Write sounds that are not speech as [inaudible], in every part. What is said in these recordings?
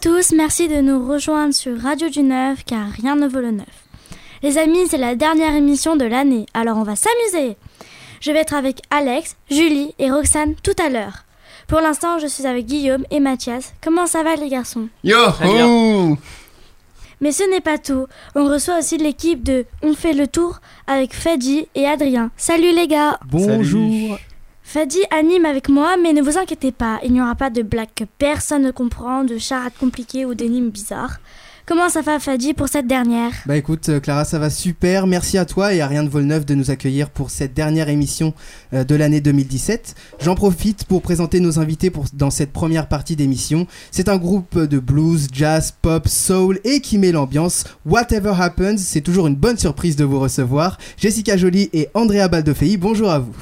tous, merci de nous rejoindre sur Radio du Neuf car rien ne vaut le neuf. Les amis, c'est la dernière émission de l'année, alors on va s'amuser. Je vais être avec Alex, Julie et Roxane tout à l'heure. Pour l'instant, je suis avec Guillaume et Mathias. Comment ça va les garçons? Yo Mais ce n'est pas tout. On reçoit aussi l'équipe de On fait le tour avec Fadi et Adrien. Salut les gars Bonjour Fadi anime avec moi, mais ne vous inquiétez pas, il n'y aura pas de blagues que personne ne comprend, de charades compliquées ou d'énigmes bizarres. Comment ça va Fadi pour cette dernière? Bah écoute euh, Clara ça va super, merci à toi et à Rien de Volneuf de nous accueillir pour cette dernière émission euh, de l'année 2017. J'en profite pour présenter nos invités pour, dans cette première partie d'émission. C'est un groupe de blues, jazz, pop, soul et qui met l'ambiance. Whatever Happens, c'est toujours une bonne surprise de vous recevoir. Jessica Jolie et Andrea Baldofei, bonjour à vous.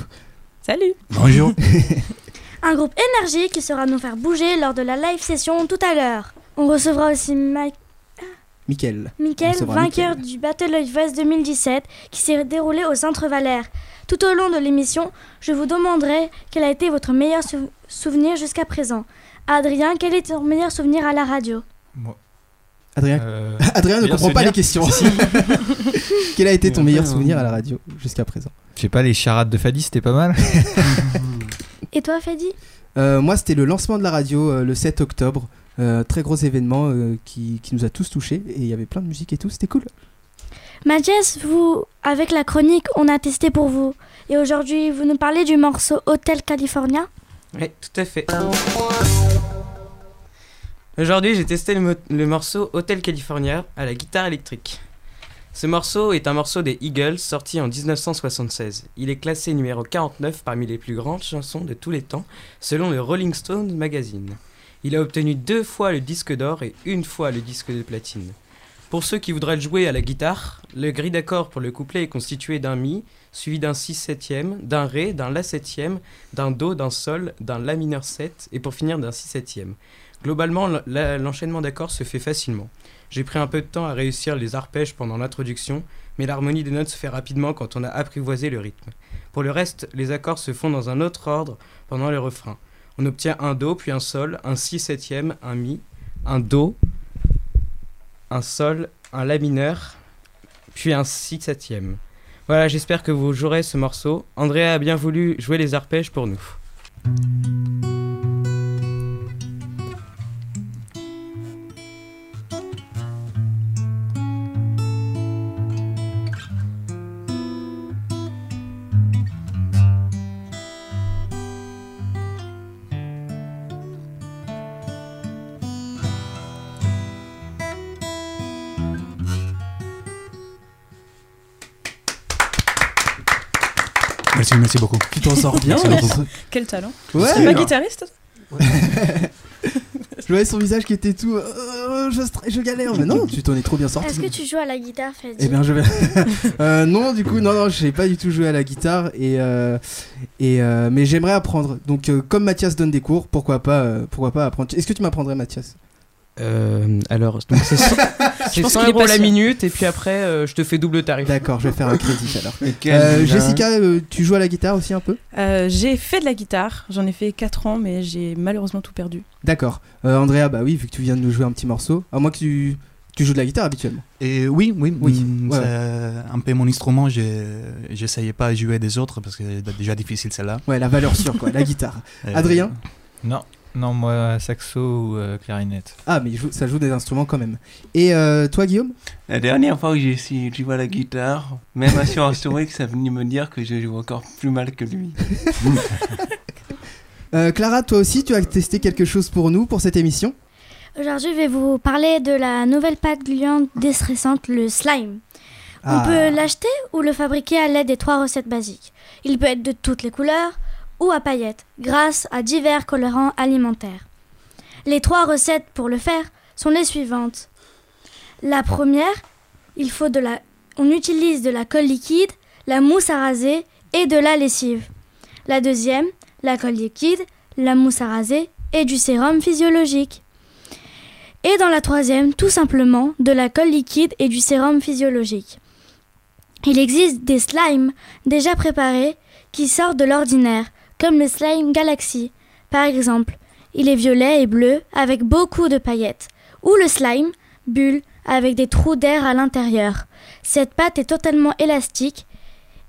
Salut Bonjour [laughs] Un groupe énergique qui sera nous faire bouger lors de la live session tout à l'heure. On recevra aussi Mike Mickaël. Vainqueur Mickaël. du Battle of West 2017 qui s'est déroulé au Centre Valère. Tout au long de l'émission, je vous demanderai quel a été votre meilleur sou- souvenir jusqu'à présent. Adrien, quel est ton meilleur souvenir à la radio? Adrien, Euh, [laughs] Adrien ne comprend pas les questions. [laughs] Quel a été ton meilleur souvenir à la radio jusqu'à présent Je sais pas, les charades de Fadi, c'était pas mal. [laughs] Et toi, Fadi? Euh, moi, c'était le lancement de la radio euh, le 7 octobre. Euh, très gros événement euh, qui, qui nous a tous touchés et il y avait plein de musique et tout, c'était cool. Mathias, vous, avec la chronique, on a testé pour vous. Et aujourd'hui, vous nous parlez du morceau Hotel California? Oui, tout à fait. Aujourd'hui, j'ai testé le, mo- le morceau Hotel California à la guitare électrique. Ce morceau est un morceau des Eagles sorti en 1976. Il est classé numéro 49 parmi les plus grandes chansons de tous les temps, selon le Rolling Stone magazine. Il a obtenu deux fois le disque d'or et une fois le disque de platine. Pour ceux qui voudraient le jouer à la guitare, le gris d'accord pour le couplet est constitué d'un Mi, suivi d'un Si septième, d'un Ré, d'un La septième, d'un Do, d'un Sol, d'un La mineur 7 et pour finir d'un Si septième. Globalement, l'enchaînement d'accords se fait facilement. J'ai pris un peu de temps à réussir les arpèges pendant l'introduction, mais l'harmonie des notes se fait rapidement quand on a apprivoisé le rythme. Pour le reste, les accords se font dans un autre ordre pendant le refrain. On obtient un Do, puis un Sol, un Si septième, un Mi, un Do, un Sol, un La mineur, puis un Si septième. Voilà, j'espère que vous jouerez ce morceau. Andrea a bien voulu jouer les arpèges pour nous. Merci, merci beaucoup. Tu t'en sors bien. Quel talent Ouais, Tu es pas guitariste je voyais son visage qui était tout. euh, je, je galère, mais non, tu t'en es trop bien sorti. Est-ce que tu joues à la guitare, Fadi? Eh bien, je vais. [laughs] Euh, non, du coup, non, non, je sais pas du tout jouer à la guitare et euh, et euh, mais j'aimerais apprendre. Donc, euh, comme Mathias donne des cours, pourquoi pas, euh, pourquoi pas apprendre. Est-ce que tu m'apprendrais, Mathias? Euh, alors, donc c'est [laughs] 100, c'est pense 100 qu'il est euros la minute et puis après euh, je te fais double tarif. D'accord, je vais faire un crédit alors. [laughs] Euh. Jessica, euh, tu joues à la guitare aussi un peu? Euh, J'ai fait de la guitare, j'en ai fait 4 ans, mais j'ai malheureusement tout perdu. D'accord. Euh, Andrea, bah oui, vu que tu viens de nous jouer un petit morceau, à moins que tu tu joues de la guitare habituellement. Et oui, oui, Oui, mm, ouais. c'est un peu mon instrument. j'ai- J'essayais pas de jouer des autres parce que c'est déjà difficile celle-là. Ouais, la valeur sûre quoi, la [laughs] guitare. Adrien? Non, non, moi, saxo ou euh, clarinette. Ah, mais il joue- ça joue des instruments quand même. Et euh, toi, Guillaume? La dernière fois que j'ai essayé de jouer à la guitare, même assurance ça venait me dire que je joue encore plus mal que lui. [laughs] Euh, Clara, toi aussi, tu as testé quelque chose pour nous pour cette émission? Aujourd'hui, je vais vous parler de la nouvelle pâte gluante déstressante, le slime. Ah. On peut l'acheter ou le fabriquer à l'aide des trois recettes basiques. Il peut être de toutes les couleurs ou à paillettes, grâce à divers colorants alimentaires. Les trois recettes pour le faire sont les suivantes. La première, il faut de la... on utilise de la colle liquide, la mousse à raser et de la lessive. La deuxième, la colle liquide, la mousse à raser et du sérum physiologique. Et dans la troisième, tout simplement, de la colle liquide et du sérum physiologique. Il existe des slimes déjà préparés qui sortent de l'ordinaire, comme le slime Galaxy. Par exemple, il est violet et bleu avec beaucoup de paillettes. Ou le slime, bulle, avec des trous d'air à l'intérieur. Cette pâte est totalement élastique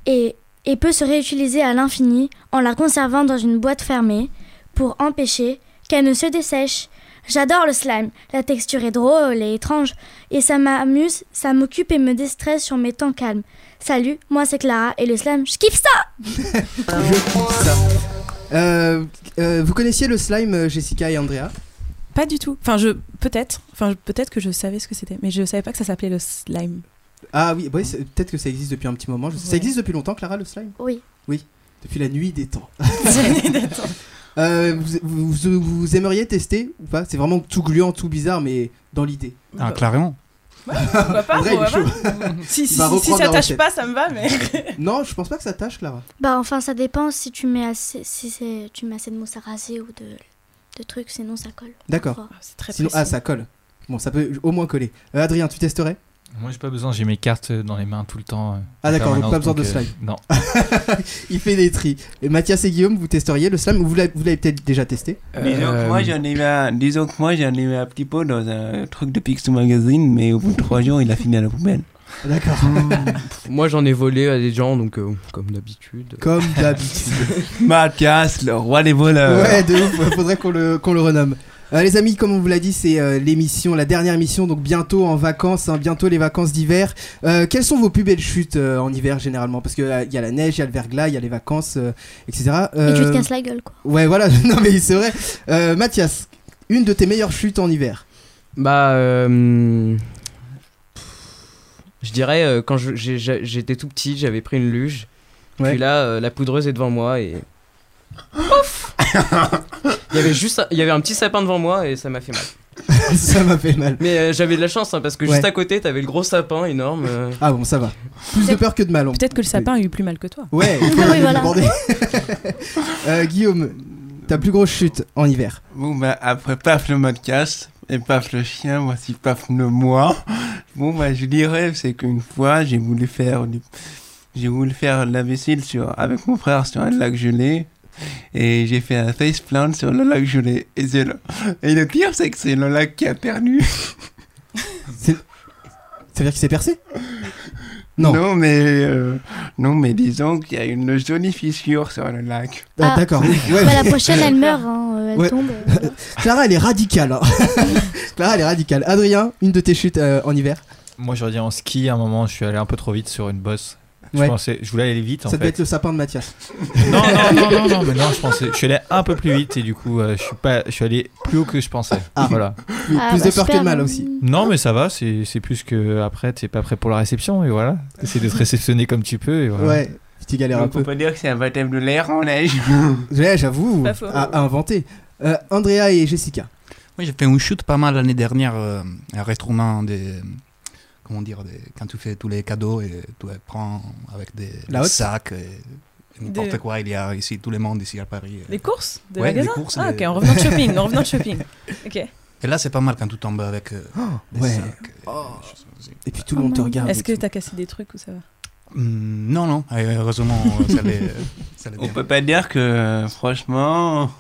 et, peut se réutiliser à l'infini en la conservant dans une boîte fermée pour empêcher qu'elle ne se dessèche. J'adore le slime, la texture est drôle et étrange et ça m'amuse, ça m'occupe et me déstresse sur mes temps calmes. Salut, moi c'est Clara et le slime, je kiffe ça Je kiffe ça. Euh, euh, vous connaissiez le slime, euh, Jessica et Andrea? Pas du tout. Enfin, je peut-être. Enfin, peut-être que je savais ce que c'était, mais je savais pas que ça s'appelait le slime. Ah oui, ouais, peut-être que ça existe depuis un petit moment. Je- Ça existe depuis longtemps, Clara, le slime? Oui. Depuis [laughs] la nuit des temps. Euh, vous, vous- vous- vous aimeriez tester ou pas? C'est vraiment tout gluant, tout bizarre, mais dans l'idée. Ah, Pourquoi pas, André, pourquoi Si, si, ça tâche pas, ça me va, mais. [laughs] Non, je pense pas que ça tâche, Clara. Bah enfin ça dépend si tu mets assez, si c'est, tu mets assez de mousse à raser ou de, de trucs, sinon ça colle. D'accord. Parfois. C'est très Sinon, précis. ah, ça colle. Bon, ça peut au moins coller. Euh, Adrien, tu testerais? Moi, j'ai pas besoin, j'ai mes cartes dans les mains tout le temps. euh, Ah, d'accord, donc pas besoin de euh, slime. Non. [laughs] Il fait des tris. Et Mathias et Guillaume, vous testeriez le slime ou vous l'avez peut-être déjà testé? Disons que Euh, moi j'en ai mis un, disons que moi j'en ai mis un petit peu dans un truc de Pixel Magazine, mais au bout de trois jours il a fini à la poubelle. D'accord. [laughs] Moi j'en ai volé à des gens, donc euh, comme d'habitude. Comme d'habitude. [laughs] Mathias, le roi des voleurs. Ouais, de ouf, faudrait qu'on le, qu'on le renomme. Euh, les amis, comme on vous l'a dit, c'est euh, l'émission, la dernière émission, donc bientôt en vacances, hein, bientôt les vacances d'hiver. Euh, quelles sont vos plus belles chutes euh, en hiver généralement? Parce qu'il y a la neige, il y a le verglas, il y a les vacances, euh, etc. Et tu te casses la gueule quoi. Ouais, voilà, [laughs] non mais c'est vrai. Euh, Mathias, une de tes meilleures chutes en hiver? Bah, euh, je dirais euh, quand j'étais tout petit, j'avais pris une luge. Ouais. Puis là, euh, la poudreuse est devant moi et. [laughs] Ouf [laughs] Il y avait juste, un- il y avait un petit sapin devant moi et ça m'a fait mal. [laughs] Ça m'a fait mal. Mais euh, j'avais de la chance hein, parce que juste à côté, t'avais le gros sapin énorme. euh. Ah bon, ça va. Plus de peur que de mal. on- Peut-être que le sapin a eu plus mal que toi. Ouais, il [laughs] faut Oui, lui voilà. demander. [laughs] Euh, Guillaume, ta plus grosse chute en hiver Bon bah après paf le Mathias et paf le chien, voici paf le moi. Bon bah je dirais c'est qu'une fois j'ai voulu faire du- j'ai voulu faire la vaisselle sur avec mon frère sur un lac gelé. Et j'ai fait un face plant sur le lac gelé. Et, c'est le... et le pire, c'est que c'est le lac qui a perdu. [laughs] C'est- Ça veut dire qu'il s'est percé? Non. Non, mais, euh, non, mais disons qu'il y a une jolie fissure sur le lac. Ah, Ah. D'accord. Ouais, Bah, la prochaine elle meurt, hein, euh, elle Ouais. tombe. euh, voilà. [laughs] Clara, elle est radicale. hein. [laughs] Clara, elle est radicale. Adrien, une de tes chutes euh, en hiver? Moi, j'aurais dit en ski, à un moment, je suis allé un peu trop vite sur une bosse. Je, Ouais. pensais, je voulais aller vite en Ça devait fait. être le sapin de Mathias. [laughs] Non, non, non, non, non, mais non, je pensais. Je suis allé un peu plus vite et du coup, euh, je suis pas, je suis allé plus haut que je pensais. Ah. Voilà. Plus, Ah, plus bah, de peur que de mal aussi. Non, mais ça va. C'est, c'est plus que après, t'es pas prêt pour la réception et voilà. T'essaies de te réceptionner comme tu peux et voilà. Ouais, tu galères un Donc, on peu. peut pas dire que c'est un baptême de l'air en neige. [laughs] Ouais, j'avoue, Pas faux. à, à inventer. Euh, Andrea et Jessica. Moi, j'ai fait une chute pas mal l'année dernière, euh, un restaurant des. Comment dire, des, quand tu fais tous les cadeaux et tu les prends avec des, des sacs et n'importe Des- quoi. Il y a ici tout le monde ici à Paris. Les courses de Ouais, les magasin courses, Ah, ok, en revenant de shopping, en revenant de shopping. [laughs] Ok. Et là, c'est pas mal quand tu tombes avec euh, des ouais. sacs. et Oh. des. Et puis tout le monde te Oh, regarde. Est-ce que tout. t'as cassé des trucs ou ça va Hmm, non, non, heureusement, euh, ça allait [laughs] On bien. peut pas dire que, franchement,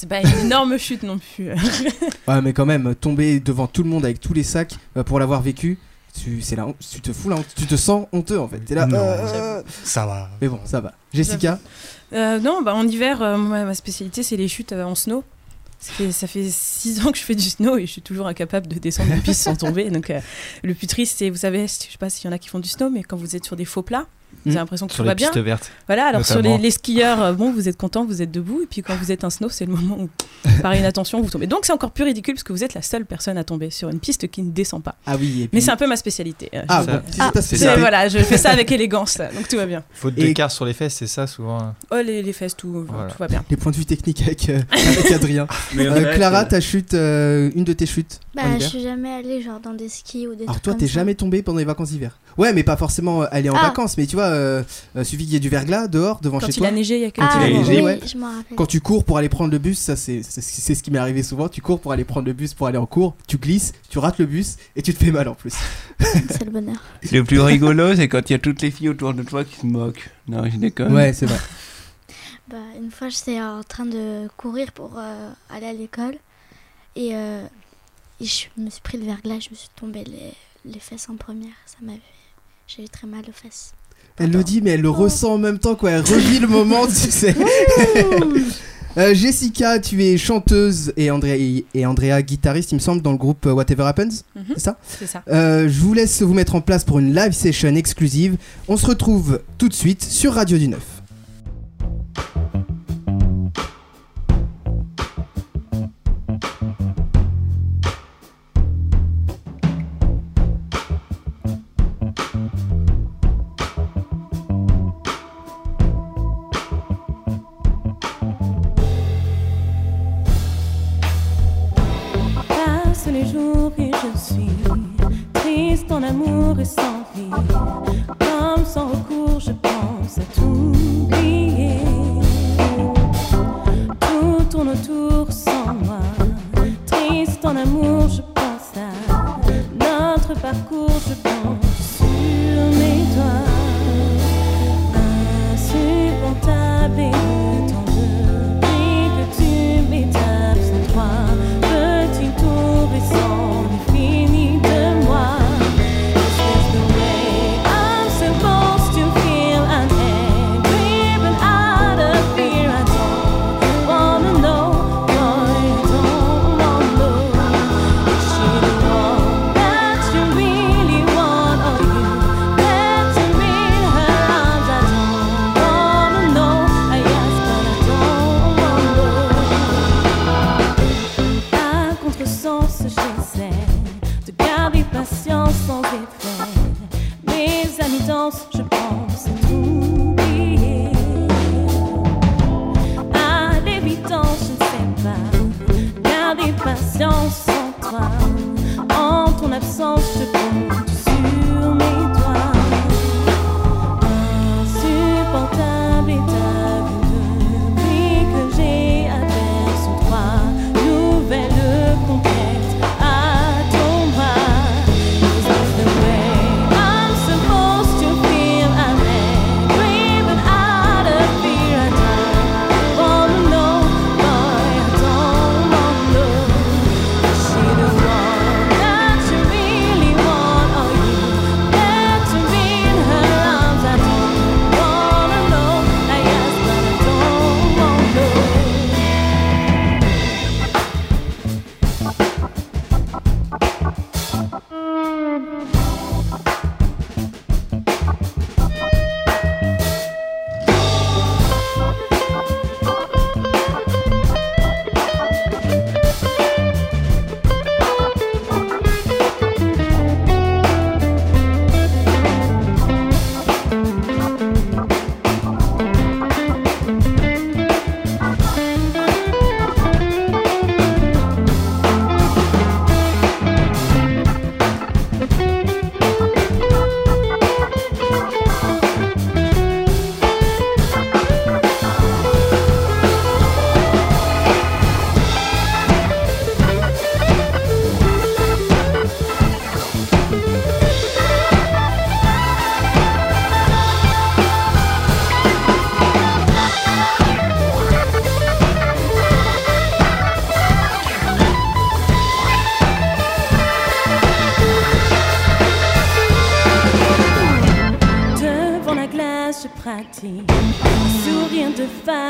C'est pas une énorme chute non plus. [laughs] Ouais, mais quand même, tomber devant tout le monde avec tous les sacs euh, pour l'avoir vécu, tu, c'est la tu te fous la honte, tu te sens honteux en fait. T'es là. Non, euh, Ça va. Mais bon, ça va. Jessica, Euh, non, bah, en hiver, euh, moi, ma spécialité, c'est les chutes euh, en snow. Ça fait, ça fait six ans que je fais du snow et je suis toujours incapable de descendre une piste sans tomber. [laughs] Donc, euh, le plus triste, c'est, vous savez, je sais pas s'il y en a qui font du snow, mais quand vous êtes sur des faux plats, vous Mm. avez l'impression que Sur tout va les bien. pistes vertes. Voilà, alors sur les, les skieurs, euh, bon, vous êtes content, vous êtes debout, et puis quand vous êtes un snow, c'est le moment où, [laughs] par inattention, vous tombez. Donc c'est encore plus ridicule parce que vous êtes la seule personne à tomber sur une piste qui ne descend pas. ah oui. Et puis... Mais c'est un peu ma spécialité. euh, Ah bon, Ça- si c'est ta Ah, c'est- voilà, je fais ça avec élégance, là, donc tout va bien. [laughs] Faute Et- de quart sur les fesses, c'est ça souvent. Oh, les, les fesses, tout, Voilà. tout va bien. Les points de vue techniques avec, euh, avec Adrien. [laughs] Euh, Clara, ta chute, euh, une de tes chutes Bah, je suis jamais allée genre dans des skis ou des Alors trucs toi, t'es jamais tombé pendant les vacances d'hiver? Ouais, mais pas forcément euh, aller en Ah. vacances, mais tu vois, euh, euh, suffit qu'il y ait du verglas dehors, devant Quand chez il toi. a neigé il y a quelques Ah, il a jours. neigé, oui, ouais. je m'en rappelle. Quand tu cours pour aller prendre le bus, ça c'est c'est- c'est ce qui m'est arrivé souvent. Tu cours pour aller prendre le bus pour aller en cours, tu glisses, tu rates le bus et tu te fais mal en plus. [laughs] C'est le bonheur. le plus rigolo, c'est quand il y a toutes les filles autour de toi qui se moquent. Non, je déconne. Ouais, c'est vrai. [laughs] Bah, une fois, j'étais en train de courir pour euh, aller à l'école. Et, et je me suis pris le verglas, je me suis tombée les, les fesses en première. Ça m'avait. J'avais très mal aux fesses. Elle le dit, mais elle le ressent en même temps, quoi. Elle revit le moment, tu [laughs] sais. Euh, Jessica, tu es chanteuse et, Andrea guitariste, il me semble, dans le groupe euh, Whatever Happens, mhm. c'est ça? C'est ça. Euh, je vous laisse vous mettre en place pour une live session exclusive. On se retrouve tout de suite sur Radio du 9.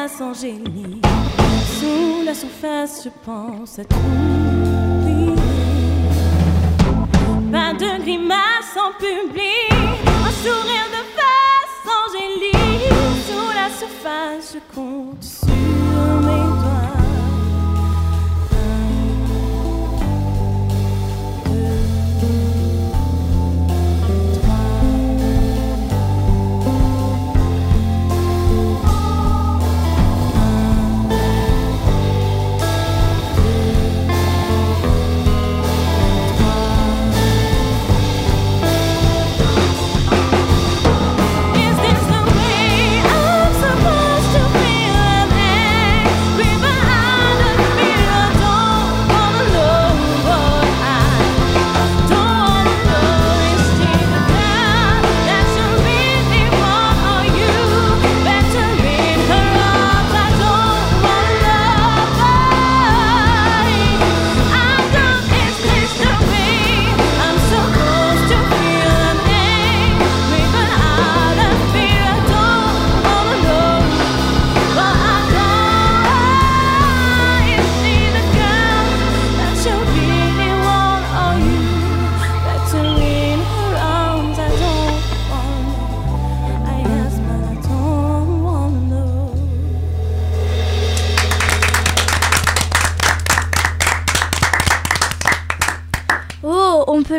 sans génie. Sous la surface, je pense à tout. Pas de grimace en public, un sourire de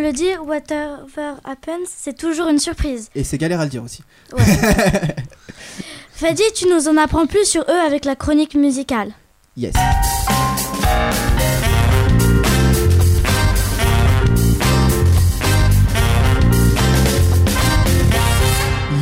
me le dire, whatever happens, c'est toujours une surprise. Et c'est galère à le dire aussi. Ouais. [laughs] Fadi, tu nous en apprends plus sur eux avec la chronique musicale. Yes.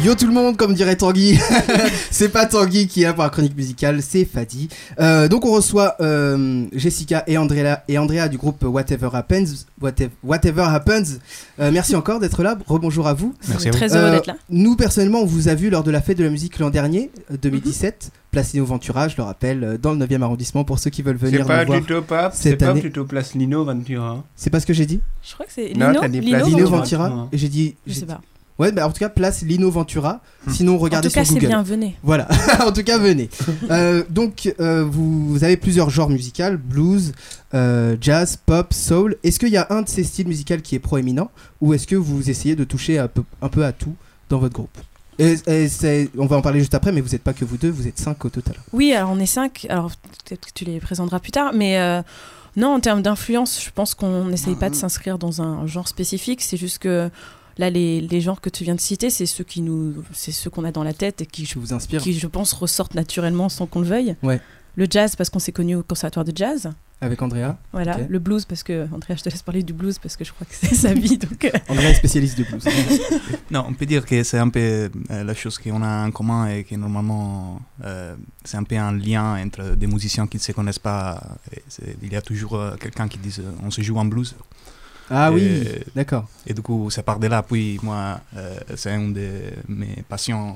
Yo tout le monde, comme dirait Tanguy. [laughs] c'est pas Tanguy qui est là pour la chronique musicale, c'est Fadi. Euh, donc on reçoit euh, Jessica et Andrea, et Andrea du groupe Whatever Happens. Whatever, Whatever Happens. Euh, merci encore d'être là. Rebonjour à vous. Merci à vous. Très heureux d'être là. Nous personnellement, on vous a vu lors de la fête de la musique l'an dernier, euh, 2017, Place Lino Ventura, je le rappelle, dans le 9e arrondissement pour ceux qui veulent venir C'est pas nous voir. plutôt c'est pas plutôt place Lino Ventura. C'est pas ce que j'ai dit Je crois que c'est Lino. Lino, Lino Ventura. Ventura. Et j'ai dit. Je sais pas. Ouais, bah en tout cas, place Lino Ventura. Sinon, En regardez tout cas, sur c'est Google. bien, venez. Voilà, [laughs] en tout cas, venez. Euh, donc, euh, vous, vous avez plusieurs genres musicaux blues, euh, jazz, pop, soul. Est-ce qu'il y a un de ces styles musicaux qui est proéminent ou est-ce que vous essayez de toucher un peu, un peu à tout dans votre groupe? Et, et c'est- On va en parler juste après, mais vous n'êtes pas que vous deux, vous êtes cinq au total. Oui, alors on est cinq. Alors peut-être que tu les présenteras plus tard, mais euh, non, en termes d'influence, je pense qu'on n'essaye pas de s'inscrire dans un genre spécifique. C'est juste que là, les, les genres que tu viens de citer, c'est ceux qui nous, c'est ceux qu'on a dans la tête et qui, Je vous inspire qui, je pense, ressortent naturellement sans qu'on le veuille. Ouais. Le jazz parce qu'on s'est connu au conservatoire de jazz. avec Andrea. Voilà. Le blues parce que Andrea, je te laisse parler du blues parce que je crois que c'est sa vie. [laughs] Donc euh, Andrea est spécialiste de blues. [laughs] Non, on peut dire que c'est un peu euh, la chose qu'on a en commun et que normalement euh, c'est un peu un lien entre des musiciens qui ne se connaissent pas. Et c'est- il y a toujours euh, quelqu'un qui dit euh, on se joue en blues. Ah oui, Et- d'accord. Et du coup, ça part de là. Puis moi, euh, c'est une de mes passions,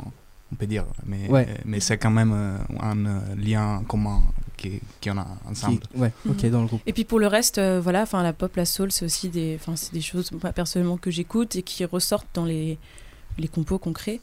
on peut dire. Mais, Ouais. mais c'est quand même euh, un euh, lien commun qui- qu'on a ensemble. Qui- Ouais, ok, Mhm. dans le groupe. Et puis pour le reste, euh, voilà, enfin la pop, la soul, c'est aussi des, enfin c'est des choses moi, personnellement que j'écoute et qui ressortent dans les les compos qu'on crée.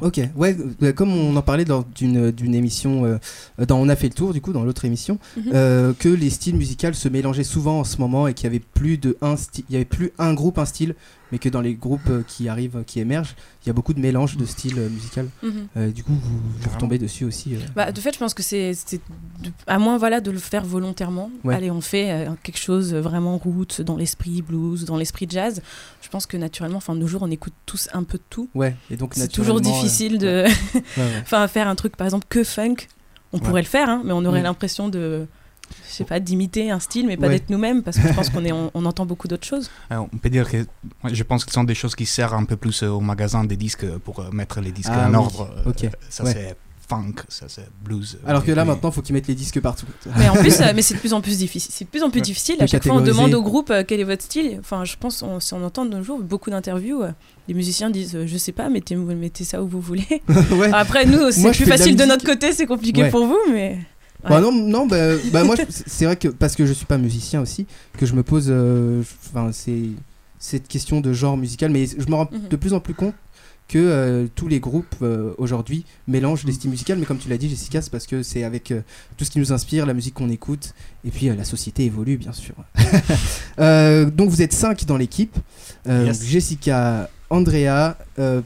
Ok, ouais, euh, comme on en parlait dans d'une d'une émission, euh, dans On a fait le tour, du coup, dans l'autre émission, Mhm. euh, que les styles musicaux se mélangeaient souvent en ce moment et qu'il y avait plus de un style, il y avait plus un groupe, un style, mais que dans les groupes euh, qui arrivent, qui émergent, il y a beaucoup de mélanges de styles euh, musicaux. Mhm. Euh, du coup, vous, vous retombez dessus aussi. euh. Bah, de fait, je pense que c'est à moins voilà de le faire volontairement. Ouais. Allez, on fait euh, quelque chose vraiment route dans l'esprit blues, dans l'esprit jazz. Je pense que naturellement, enfin de nos jours, on écoute tous un peu de tout. Ouais, et donc C'est toujours euh, difficile de, ouais, ouais. [laughs] enfin faire un truc par exemple que funk. On Ouais. pourrait le faire, hein, mais on aurait Mm. l'impression de, je sais pas, d'imiter un style, mais pas Ouais. d'être nous-mêmes, parce que je pense qu'on est, [laughs] on, on entend beaucoup d'autres choses. Euh, on peut dire que ouais, je pense que ce sont des choses qui servent un peu plus euh, au magasin des disques pour euh, mettre les disques Ah en oui, ordre. Euh, Ça ouais. c'est funk, ça c'est blues. Alors que là, Mais- maintenant, faut qu'ils mettent les disques partout. Mais en plus, [laughs] euh, mais c'est de plus en plus difficile. C'est de plus en plus Ouais. difficile. À chaque fois, on demande au groupe euh, quel est votre style. Enfin, je pense, on, si on entend de nos jours beaucoup d'interviews, euh, les musiciens disent, euh, je sais pas, mettez, mettez ça où vous voulez. [laughs] ouais. Après, nous, c'est plus de facile de, notre côté, c'est compliqué Ouais. pour vous, mais. Bah non, non bah, bah moi, [laughs] c'est vrai que parce que je suis pas musicien aussi, que je me pose euh, enfin, c'est cette question de genre musical, mais je me rends Mhm. de plus en plus compte que euh, tous les groupes euh, aujourd'hui mélangent les styles musicaux, mais comme tu l'as dit, Jessica, c'est parce que c'est avec euh, tout ce qui nous inspire, la musique qu'on écoute, et puis euh, la société évolue, bien sûr. [laughs] Euh, donc vous êtes cinq dans l'équipe Euh, Yes. Jessica, Andrea, euh,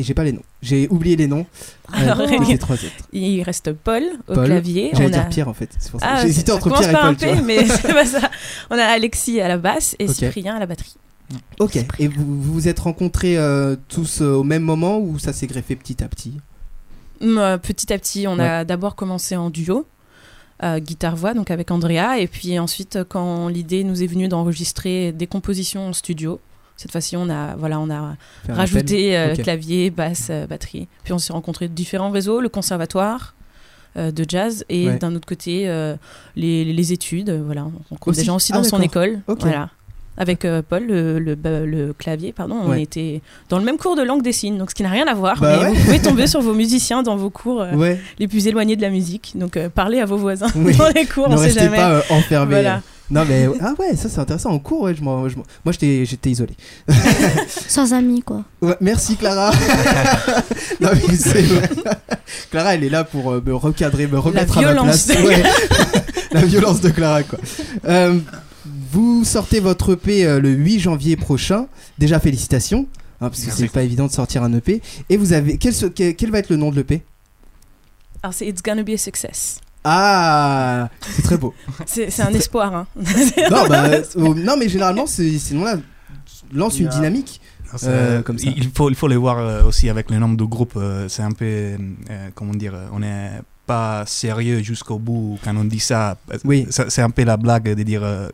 et j'ai pas les noms. J'ai oublié les noms. Euh, Alors, trois autres. il reste Paul au Paul. clavier. J'allais dire a- Pierre en fait. Ah, J'ai hésité entre Pierre et Paul. P, mais [laughs] pas ça. On a Alexis à la basse et. Cyprien à la batterie. Ok. Et vous vous êtes rencontrés euh, tous euh, au même moment ou ça s'est greffé petit à petit? Euh, Petit à petit, on a d'abord commencé en duo, euh, guitare-voix, donc avec Andrea, et puis ensuite, quand l'idée nous est venue d'enregistrer des compositions en studio, cette fois-ci, on a, voilà, on a Faire rajouté euh, clavier, basse, euh, batterie. Puis on s'est rencontrés de différents réseaux, le conservatoire euh, de jazz, et Ouais. d'un autre côté, euh, les, les études. Voilà, on rencontre Aussi des gens aussi Ah, dans son école. Voilà. Avec Paul, le, le, ba- le clavier, pardon, on Ouais. était dans le même cours de langue des signes, donc ce qui n'a rien à voir. Bah mais ouais. Vous pouvez tomber sur vos musiciens dans vos cours les plus éloignés de la musique. Donc parlez à vos voisins Oui. [laughs] dans les cours, ne on sait restez jamais. pas enfermés. Voilà. Non mais ah ouais ça c'est intéressant en cours ouais je moi j'étais j'étais isolé. [laughs] Sans amis, quoi. Ouais, merci Clara. [laughs] non mais c'est vrai. Clara elle est là pour euh, me recadrer me remettre à ma violence place. de- Ouais. [laughs] La violence de Clara quoi. Euh, vous sortez votre EP euh, le 8 janvier prochain. Déjà félicitations. hein, parce que c'est pas évident de sortir un EP. Et vous avez quel, se- quel, quel va être le nom de l'EP Alors c'est It's Gonna Be a Success. Ah, c'est très beau. [laughs] C'est c'est un espoir. Hein. [laughs] non, bah, euh, non, mais généralement, ces, noms-là lance une dynamique. Euh, comme ça. Il faut, il faut les voir euh, aussi avec le nombre de groupes. euh, c'est un peu, euh, comment dire, on n'est pas sérieux jusqu'au bout quand on dit ça. Oui. C'est un peu la blague de dire euh,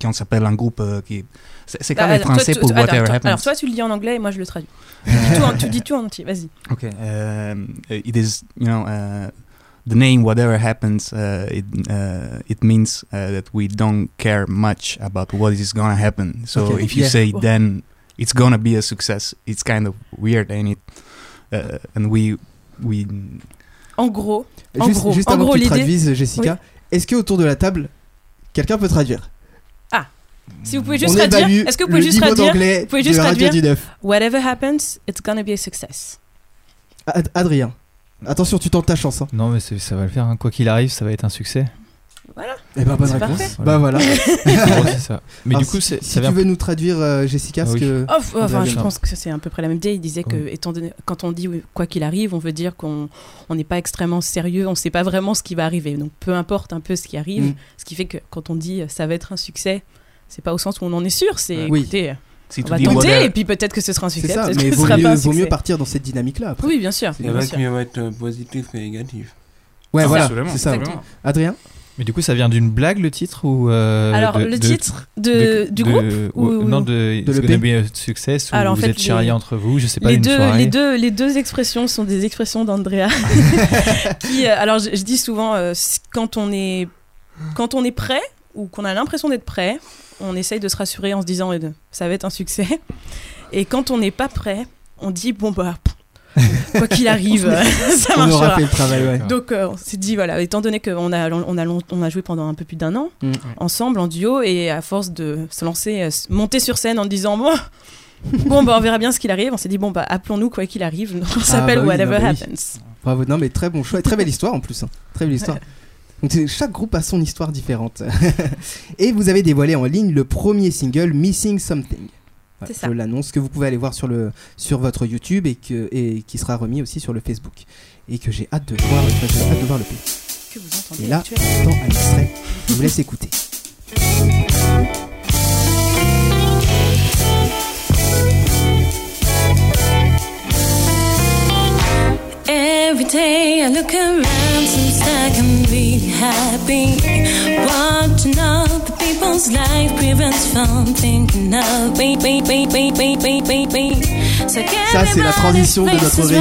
qu'on s'appelle un groupe euh, qui. C'est c'est Bah, quand alors, toi, français pour attends, Whatever. Happens. Alors toi tu le dis en anglais et moi je le traduis. [laughs] Tu dis tout en- tu dis tout en entier, vas-y. Okay. Um, it is, you know, uh, the name whatever happens. Uh, it uh, it means uh, that we don't care much about what is gonna happen. So Okay, if you yeah. say Well- then it's gonna be a success, it's kind of weird, ain't it? Uh, and we we En gros, En juste gros- juste en avant gros, que tu traduises, Jessica, est-ce que autour de la table, quelqu'un peut traduire? Si vous pouvez juste On traduire, est-ce que vous pouvez juste traduire? vous pouvez juste traduire 19. Whatever happens, it's gonna be a success. Ad- Adrien, attention, tu tentes ta chance. hein. Non, mais c'est- ça va le faire. hein. Quoi qu'il arrive, ça va être un succès. Eh ben bonne C'est réponse. parfait. Bah voilà. [laughs] En gros, c'est ça. Mais Alors, du coup, si, c'est- si ça tu vient. veux nous traduire, euh, Jessica, Ah oui. que Oh, f- enfin, je pense que c'est à peu près la même idée. Il disait que, étant donné, quand on dit oui, quoi qu'il arrive, on veut dire qu'on on n'est pas extrêmement sérieux, on ne sait pas vraiment ce qui va arriver. Donc peu importe un peu ce qui arrive, Mm. ce qui fait que quand on dit euh, ça va être un succès, c'est pas au sens où on en est sûr, c'est Oui. écoutez, si on tu va dis tenter et puis peut-être que ce sera un c'est succès, ça. Mais vaut sera pas mieux, un vaut mieux succès. partir dans cette dynamique-là. Après. Oui, bien sûr. Il y a qui vont être euh, positifs et négatifs. Ouais, C'est voilà, c'est ça. Exactement. Adrien Mais du coup, ça vient d'une blague le titre ou euh, Alors de- le de- titre de, de- du de- groupe ou- ou- non de, de It's l'EP? gonna be a success ou Alors, en vous fait, êtes charriés les- entre vous, je sais pas les une deux, soirée. les, deux, les deux expressions sont des expressions d'Andrea. [laughs] qui, euh, alors, je, je dis souvent, euh, quand, on est, quand on est prêt ou qu'on a l'impression d'être prêt, on essaye de se rassurer en se disant ça va être un succès. Et quand on n'est pas prêt, on dit bon, bah, quoi qu'il arrive, [laughs] [laughs] ça On aura fait le travail, ouais. Donc euh, on s'est dit, voilà, étant donné qu'on a, on a, on a joué pendant un peu plus d'un an, Mm. ensemble, en duo, et à force de se lancer, euh, monter sur scène en disant, bon, bon bah, on verra bien ce qu'il arrive, on s'est dit, bon, bah, appelons-nous quoi qu'il arrive, [laughs] on s'appelle bah oui, Whatever non, bah oui. Happens. Bravo, non mais très bon choix, et très belle histoire en plus, hein. très belle histoire. Donc chaque groupe a son histoire différente. [laughs] et vous avez dévoilé en ligne le premier single Missing Something. Voilà, C'est ça. Je l'annonce que vous pouvez aller voir sur, le, sur votre YouTube et, que, et qui sera remis aussi sur le Facebook. Et que j'ai hâte de voir, hâte de voir le pays. Et là, dans un extrait, je vous laisse écouter. [laughs] Every day I look around, seems like I'm really happy. Watching other people's life prevents from thinking of me, me, me, me, me, me, me, me. So Ça, c'est la transition de notre régie.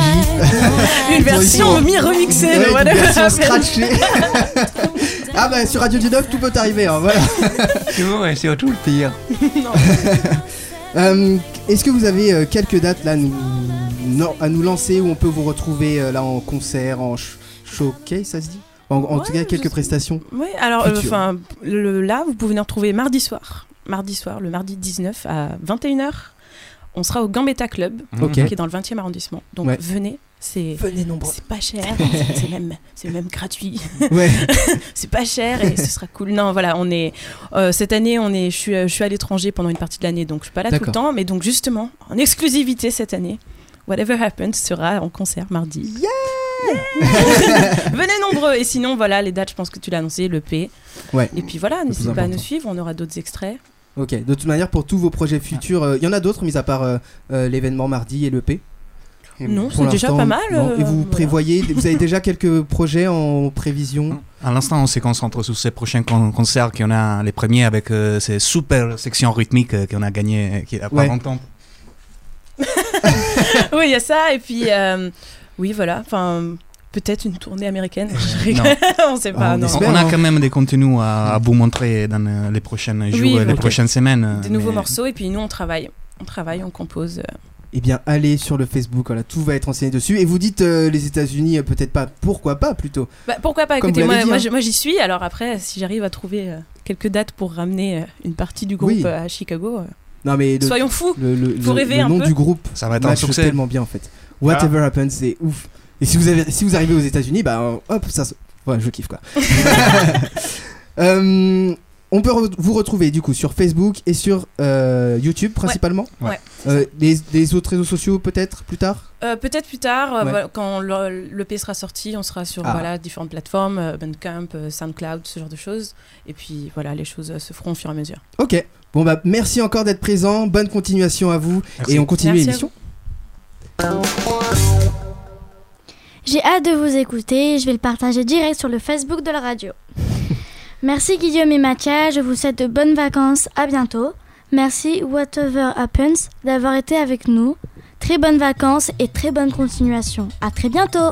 [laughs] Une version mi remixée Ouais, de une version scratchée. [laughs] [laughs] ah bah sur Radio 19 tout peut arriver, hein, voilà. C'est bon, et surtout le pire. Euh, Est-ce que vous avez euh, quelques dates là nous, non, à nous lancer où on peut vous retrouver euh, là en concert, en sh- showcase, ça se dit? En, en Ouais, tout cas, quelques prestations. Oui, alors, enfin, le- là, vous pouvez venir trouver mardi soir. Mardi soir, le mardi 19 à 21h. On sera au Gambetta Club, Ok. qui est dans le 20e arrondissement. Donc Ouais. venez, c'est Venez nombreux. c'est pas cher, [laughs] c'est même, c'est même gratuit. Ouais. [laughs] c'est pas cher et ce sera cool. Non, voilà, on est euh, cette année, on est, je suis, je suis à l'étranger pendant une partie de l'année, donc je suis pas là tout le temps, mais donc justement, en exclusivité cette année, Whatever Happens sera en concert mardi. [laughs] Venez nombreux et sinon voilà les dates, je pense que tu l'as annoncé, le P. Ouais. Et puis voilà, n'hésitez pas à nous suivre, on aura d'autres extraits. Ok. De toute manière, pour tous vos projets futurs, euh, il y en a d'autres, mis à part euh, euh, l'événement mardi et le P? Non, c'est déjà pas mal. euh, Et vous voilà. prévoyez, vous avez déjà quelques [laughs] projets en prévision? À l'instant, on se concentre sur ces prochains con- concerts qu'on a les premiers avec euh, ces super sections rythmiques euh, qu'on a gagnées euh, qui a pas Ouais. longtemps. [laughs] oui, il y a ça et puis euh, oui voilà, enfin peut-être une tournée américaine. [laughs] On sait pas. Ah, on non. On, espère. on a hein. quand même des contenus à, à vous montrer dans euh, les prochains jours Oui, les prochaines semaines. Des nouveaux morceaux et puis nous on travaille, on travaille, on compose. euh, Eh bien, allez sur le Facebook, voilà, tout va être enseigné dessus. Et vous dites euh, les États-Unis, euh, peut-être pas, pourquoi pas plutôt? Bah, pourquoi pas Comme Écoutez, moi, moi, hein. moi, j'y suis. Alors après, si j'arrive à trouver euh, quelques dates pour ramener euh, une partie du groupe Oui. à Chicago, euh, Non, mais le, soyons fous. le, le- Faut le- rêver le un nom peu. du groupe Ça va être un succès. tellement bien en fait. Whatever happens, c'est ouf. Et si vous, avez, si vous arrivez aux États-Unis, bah hop, ça. se- Ouais, je kiffe quoi. [laughs] Euh, on peut re- vous retrouver du coup sur Facebook et sur euh, YouTube principalement? Ouais, ouais, Euh, les, les autres réseaux sociaux peut-être plus tard? Euh, Peut-être plus tard, euh, Ouais. voilà, quand le- l'EP sera sorti, on sera sur Ah. voilà, différentes plateformes, euh, Bandcamp, euh, Soundcloud, ce genre de choses. Et puis voilà, les choses euh, se feront au fur et à mesure. Ok. Bon bah merci encore d'être présent, bonne continuation à vous Merci. et on continue Merci à l'émission. J'ai hâte de vous écouter, je vais le partager direct sur le Facebook de la radio. [laughs] Merci Guillaume et Mathia, je vous souhaite de bonnes vacances, à bientôt. Merci Whatever Happens d'avoir été avec nous. Très bonnes vacances et très bonne continuation. À très bientôt